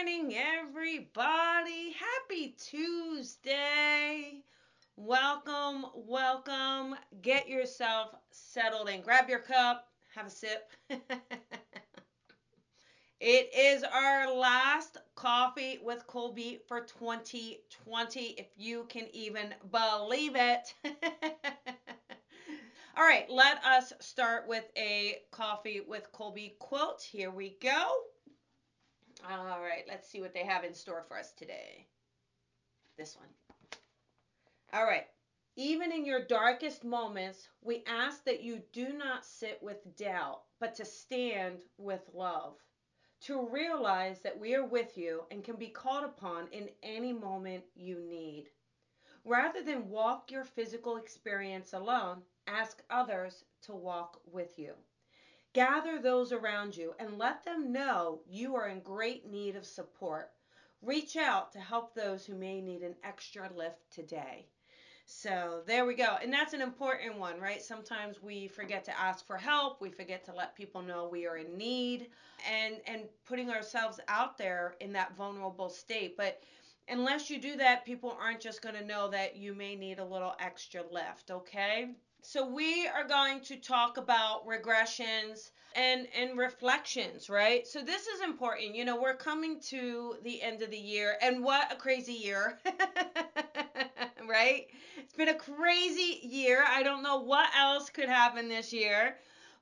morning, everybody. Happy Tuesday. Welcome, welcome. Get yourself settled and Grab your cup, have a sip. it is our last coffee with Colby for 2020, if you can even believe it. All right, let us start with a coffee with Colby quote. Here we go. All right, let's see what they have in store for us today. This one. All right. Even in your darkest moments, we ask that you do not sit with doubt, but to stand with love. To realize that we are with you and can be called upon in any moment you need. Rather than walk your physical experience alone, ask others to walk with you. Gather those around you and let them know you are in great need of support. Reach out to help those who may need an extra lift today. So there we go. And that's an important one, right? Sometimes we forget to ask for help. We forget to let people know we are in need and and putting ourselves out there in that vulnerable state. But unless you do that, people aren't just going to know that you may need a little extra lift, okay? So we are going to talk about regressions and and reflections, right? So this is important. You know, we're coming to the end of the year and what a crazy year. right? It's been a crazy year. I don't know what else could happen this year.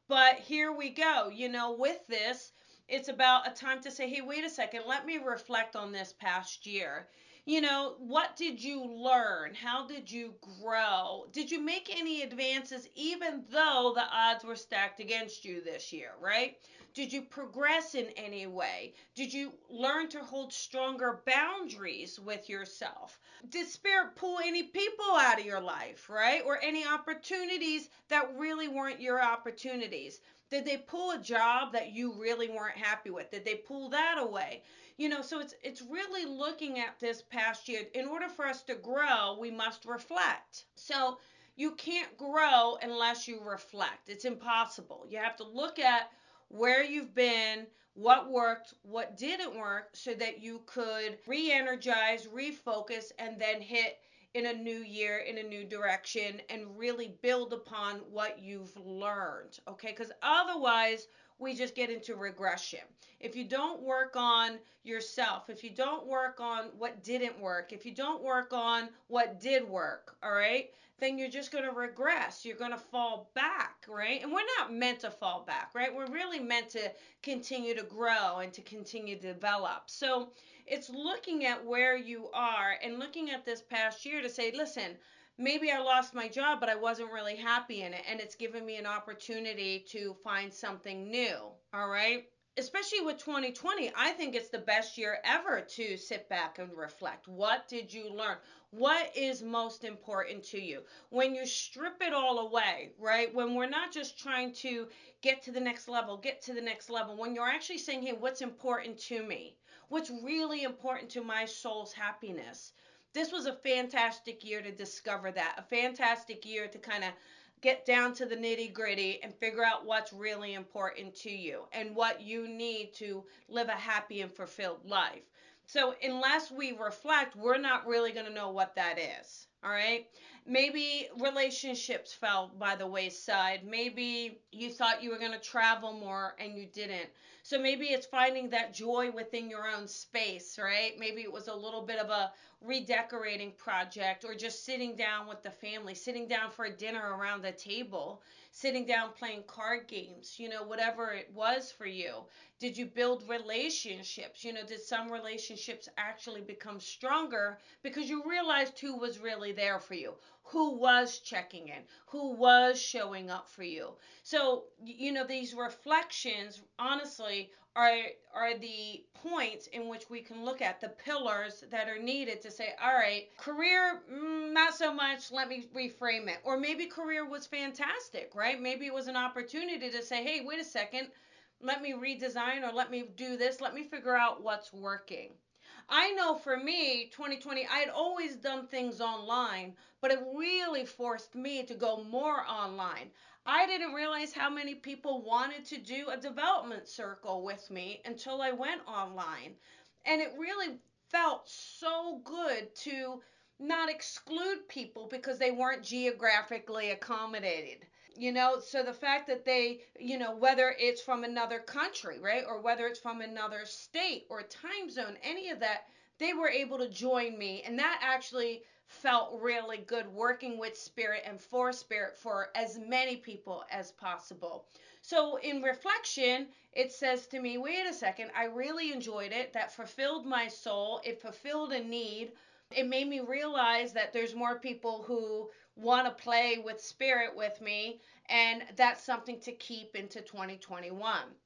But here we go. You know, with this, it's about a time to say, "Hey, wait a second. Let me reflect on this past year." You know, what did you learn? How did you grow? Did you make any advances even though the odds were stacked against you this year, right? Did you progress in any way? Did you learn to hold stronger boundaries with yourself? Did Spirit pull any people out of your life, right? Or any opportunities that really weren't your opportunities? Did they pull a job that you really weren't happy with? Did they pull that away? You know, so it's it's really looking at this past year. In order for us to grow, we must reflect. So you can't grow unless you reflect. It's impossible. You have to look at where you've been, what worked, what didn't work, so that you could re energize, refocus, and then hit in a new year, in a new direction, and really build upon what you've learned. Okay, because otherwise, we just get into regression. If you don't work on yourself, if you don't work on what didn't work, if you don't work on what did work, all right, then you're just going to regress. You're going to fall back, right? And we're not meant to fall back, right? We're really meant to continue to grow and to continue to develop. So it's looking at where you are and looking at this past year to say, listen, maybe I lost my job, but I wasn't really happy in it. And it's given me an opportunity to find something new. All right. Especially with 2020, I think it's the best year ever to sit back and reflect. What did you learn? What is most important to you? When you strip it all away, right? When we're not just trying to get to the next level, get to the next level, when you're actually saying, hey, what's important to me? What's really important to my soul's happiness? This was a fantastic year to discover that, a fantastic year to kind of get down to the nitty gritty and figure out what's really important to you and what you need to live a happy and fulfilled life. So, unless we reflect, we're not really going to know what that is. All right. Maybe relationships fell by the wayside. Maybe you thought you were going to travel more and you didn't. So maybe it's finding that joy within your own space, right? Maybe it was a little bit of a redecorating project or just sitting down with the family, sitting down for a dinner around the table, sitting down playing card games, you know, whatever it was for you. Did you build relationships? You know, did some relationships actually become stronger because you realized who was really there for you? Who was checking in? Who was showing up for you? So, you know, these reflections, honestly, are are the points in which we can look at the pillars that are needed to say, all right, career mm, not so much, let me reframe it. Or maybe career was fantastic, right? Maybe it was an opportunity to say, hey, wait a second, let me redesign or let me do this, let me figure out what's working. I know for me, 2020, I had always done things online, but it really forced me to go more online. I didn't realize how many people wanted to do a development circle with me until I went online. And it really felt so good to not exclude people because they weren't geographically accommodated. You know, so the fact that they, you know, whether it's from another country, right, or whether it's from another state or time zone, any of that, they were able to join me. And that actually felt really good working with spirit and for spirit for as many people as possible. So in reflection, it says to me, wait a second, I really enjoyed it. That fulfilled my soul. It fulfilled a need. It made me realize that there's more people who want to play with spirit with me, and that's something to keep into 2021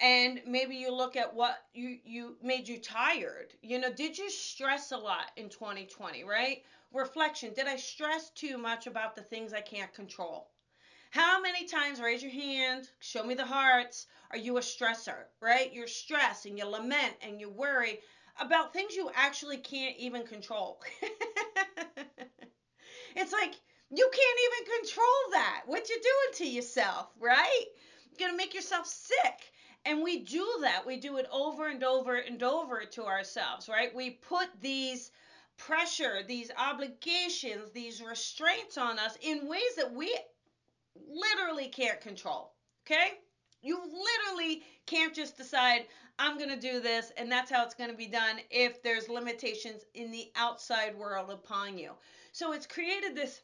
and maybe you look at what you you made you tired. You know did you stress a lot in 2020 right? Reflection did i stress too much about the things i can't control? How many times raise your hand show me the hearts are you a stressor right? You're stressed and you lament and you worry about things you actually can't even control it's like you can't even control that what you're doing to yourself right you're gonna make yourself sick and we do that. We do it over and over and over to ourselves, right? We put these pressure, these obligations, these restraints on us in ways that we literally can't control. Okay? You literally can't just decide, I'm going to do this, and that's how it's going to be done if there's limitations in the outside world upon you. So it's created this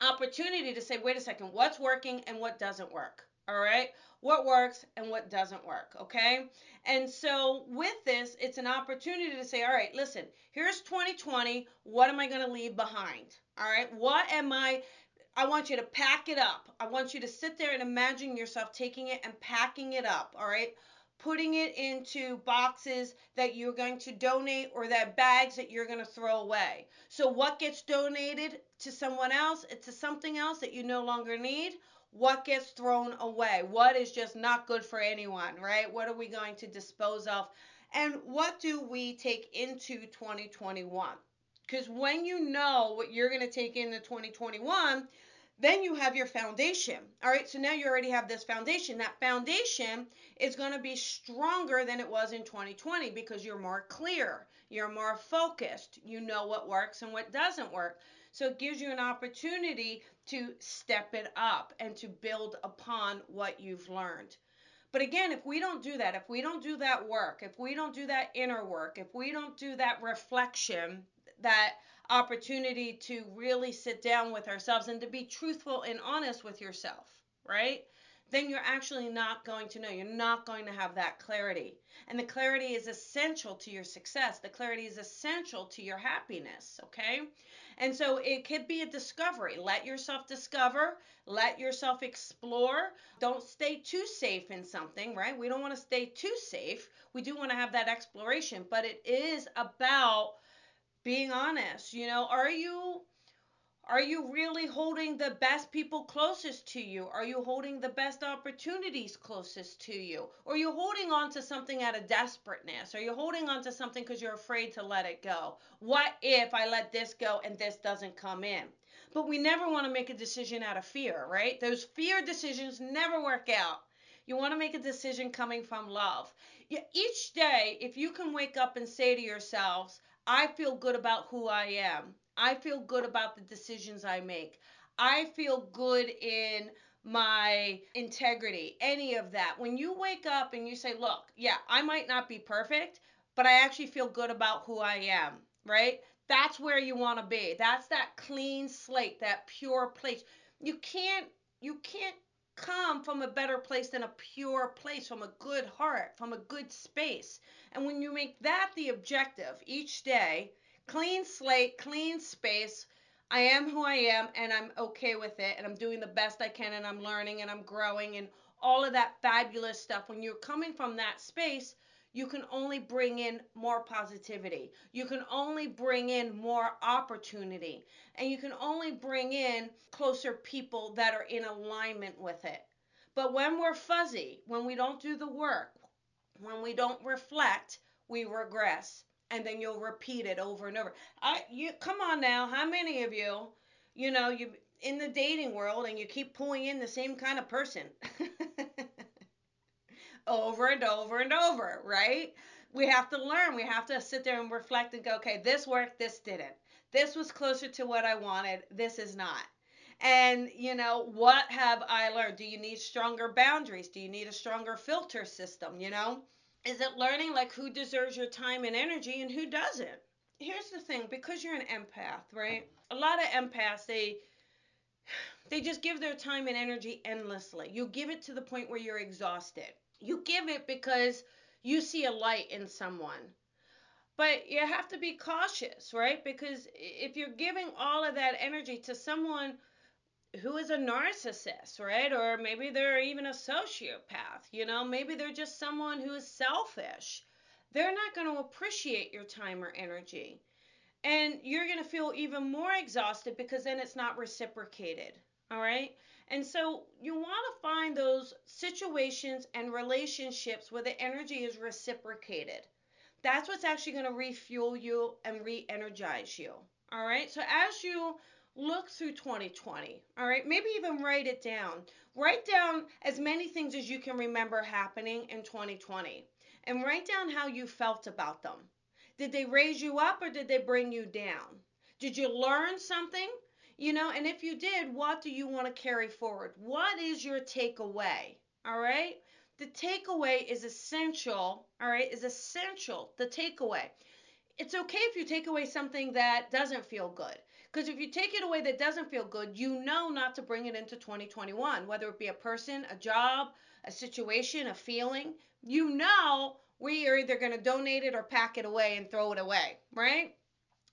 opportunity to say, wait a second, what's working and what doesn't work? All right what works and what doesn't work, okay? And so with this, it's an opportunity to say, all right, listen, here's 2020. What am I going to leave behind? All right, what am I? I want you to pack it up. I want you to sit there and imagine yourself taking it and packing it up, all right? Putting it into boxes that you're going to donate or that bags that you're going to throw away. So, what gets donated to someone else, it's to something else that you no longer need? what gets thrown away, what is just not good for anyone, right? What are we going to dispose of? And what do we take into 2021? Because when you know what you're going to take into 2021, then you have your foundation. All right, so now you already have this foundation. That foundation is going to be stronger than it was in 2020 because you're more clear, you're more focused, you know what works and what doesn't work. So it gives you an opportunity to step it up and to build upon what you've learned. But again, if we don't do that, if we don't do that work, if we don't do that inner work, if we don't do that reflection, that opportunity to really sit down with ourselves and to be truthful and honest with yourself, right? then you're actually not going to know. You're not going to have that clarity. And the clarity is essential to your success. The clarity is essential to your happiness, okay? And so it could be a discovery. Let yourself discover, let yourself explore. Don't stay too safe in something, right? We don't want to stay too safe. We do want to have that exploration, but it is about being honest. You know, are you are you really holding the best people closest to you? Are you holding the best opportunities closest to you? Or are you holding on to something out of desperateness? Are you holding on to something because you're afraid to let it go? What if I let this go and this doesn't come in? But we never want to make a decision out of fear, right? Those fear decisions never work out. You want to make a decision coming from love. Each day, if you can wake up and say to yourselves, I feel good about who I am. I feel good about the decisions I make. I feel good in my integrity, any of that. When you wake up and you say, look, yeah, I might not be perfect, but I actually feel good about who I am, right? That's where you want to be. That's that clean slate, that pure place. You can't you can't come from a better place than a pure place, from a good heart, from a good space. And when you make that the objective each day, clean slate, clean space. I am who I am and I'm okay with it and I'm doing the best I can and I'm learning and I'm growing and all of that fabulous stuff. When you're coming from that space, you can only bring in more positivity. You can only bring in more opportunity. And you can only bring in closer people that are in alignment with it. But when we're fuzzy, when we don't do the work, when we don't reflect, we regress and then you'll repeat it over and over. I you come on now, how many of you, you know, you in the dating world and you keep pulling in the same kind of person over and over and over, right? we have to learn. We have to sit there and reflect and go, okay, this worked, this didn't. This was closer to what I wanted, this is not. And, you know, what have I learned? Do you need stronger boundaries? Do you need a stronger filter system? You know, is it learning like who deserves your time and energy and who doesn't? Here's the thing because you're an empath, right? A lot of empaths, they, they just give their time and energy endlessly. You give it to the point where you're exhausted. You give it because you see a light in someone. But you have to be cautious, right? Because if you're giving all of that energy to someone who is a narcissist, right? Or maybe they're even a sociopath, you know, maybe they're just someone who is selfish. They're not going to appreciate your time or energy. And you're going to feel even more exhausted because then it's not reciprocated. All right. And so you want to find those situations and relationships where the energy is reciprocated. That's what's actually going to refuel you and re energize you. All right. So as you look through 2020, all right? Maybe even write it down. Write down as many things as you can remember happening in 2020 and write down how you felt about them. Did they raise you up or did they bring you down? Did you learn something? You know, and if you did, what do you want to carry forward? What is your takeaway? All right? The takeaway is essential, all right? Is essential. The takeaway. It's okay if you take away something that doesn't feel good. Because if you take it away that doesn't feel good, you know not to bring it into 2021, whether it be a person, a job, a situation, a feeling. You know we are either going to donate it or pack it away and throw it away, right?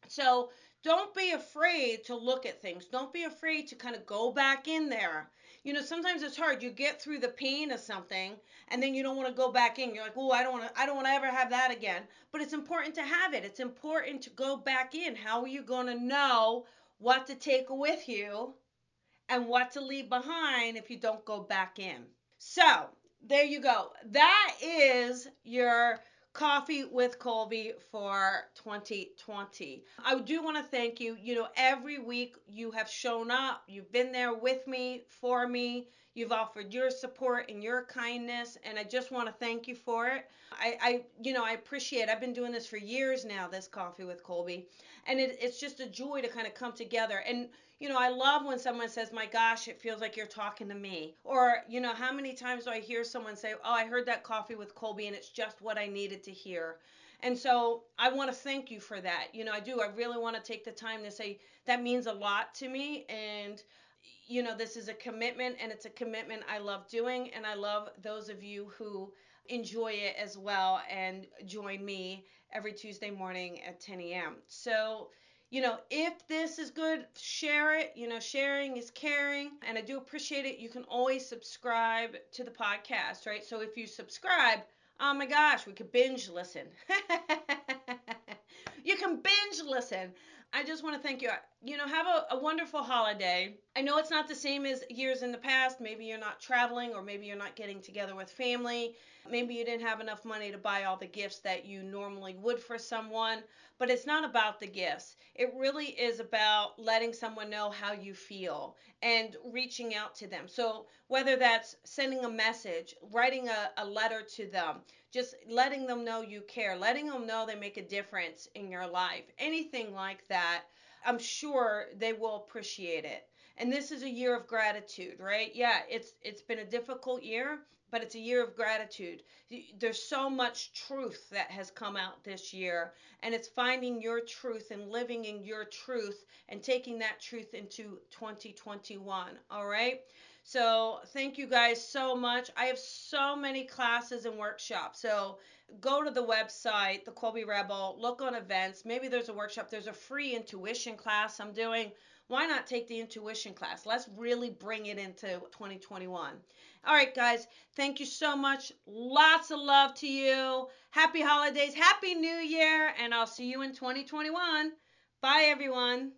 So don't be afraid to look at things. Don't be afraid to kind of go back in there. You know, sometimes it's hard. You get through the pain of something and then you don't want to go back in. You're like, "Oh, I don't want to I don't want to ever have that again." But it's important to have it. It's important to go back in. How are you going to know what to take with you and what to leave behind if you don't go back in? So, there you go. That is your Coffee with Colby for 2020. I do want to thank you. You know, every week you have shown up, you've been there with me, for me. You've offered your support and your kindness, and I just want to thank you for it. I, I you know, I appreciate. It. I've been doing this for years now. This coffee with Colby, and it, it's just a joy to kind of come together. And you know, I love when someone says, "My gosh, it feels like you're talking to me." Or, you know, how many times do I hear someone say, "Oh, I heard that coffee with Colby and it's just what I needed to hear." And so I want to thank you for that. You know, I do. I really want to take the time to say that means a lot to me and you know, this is a commitment and it's a commitment I love doing and I love those of you who enjoy it as well and join me every Tuesday morning at 10 a.m. So, you know, if this is good, share it. You know, sharing is caring. And I do appreciate it. You can always subscribe to the podcast, right? So if you subscribe, oh my gosh, we could binge listen. you can binge listen. I just want to thank you. You know, have a, a, wonderful holiday. I know it's not the same as years in the past. Maybe you're not traveling, or maybe you're not getting together with family. Maybe you didn't have enough money to buy all the gifts that you normally would for someone. But it's not about the gifts. It really is about letting someone know how you feel and reaching out to them. So, whether that's sending a message, writing a, a letter to them, just letting them know you care, letting them know they make a difference in your life, anything like that, I'm sure they will appreciate it. And this is a year of gratitude, right? Yeah, it's it's been a difficult year, but it's a year of gratitude. There's so much truth that has come out this year, and it's finding your truth and living in your truth and taking that truth into 2021. All right. So, thank you guys so much. I have so many classes and workshops. So, go to the website, the Colby Rebel, look on events. Maybe there's a workshop, there's a free intuition class I'm doing why not take the intuition class? Let's really bring it into 2021. All right, guys, thank you so much. Lots of love to you. Happy holidays, happy new year, and I'll see you in 2021. Bye, everyone.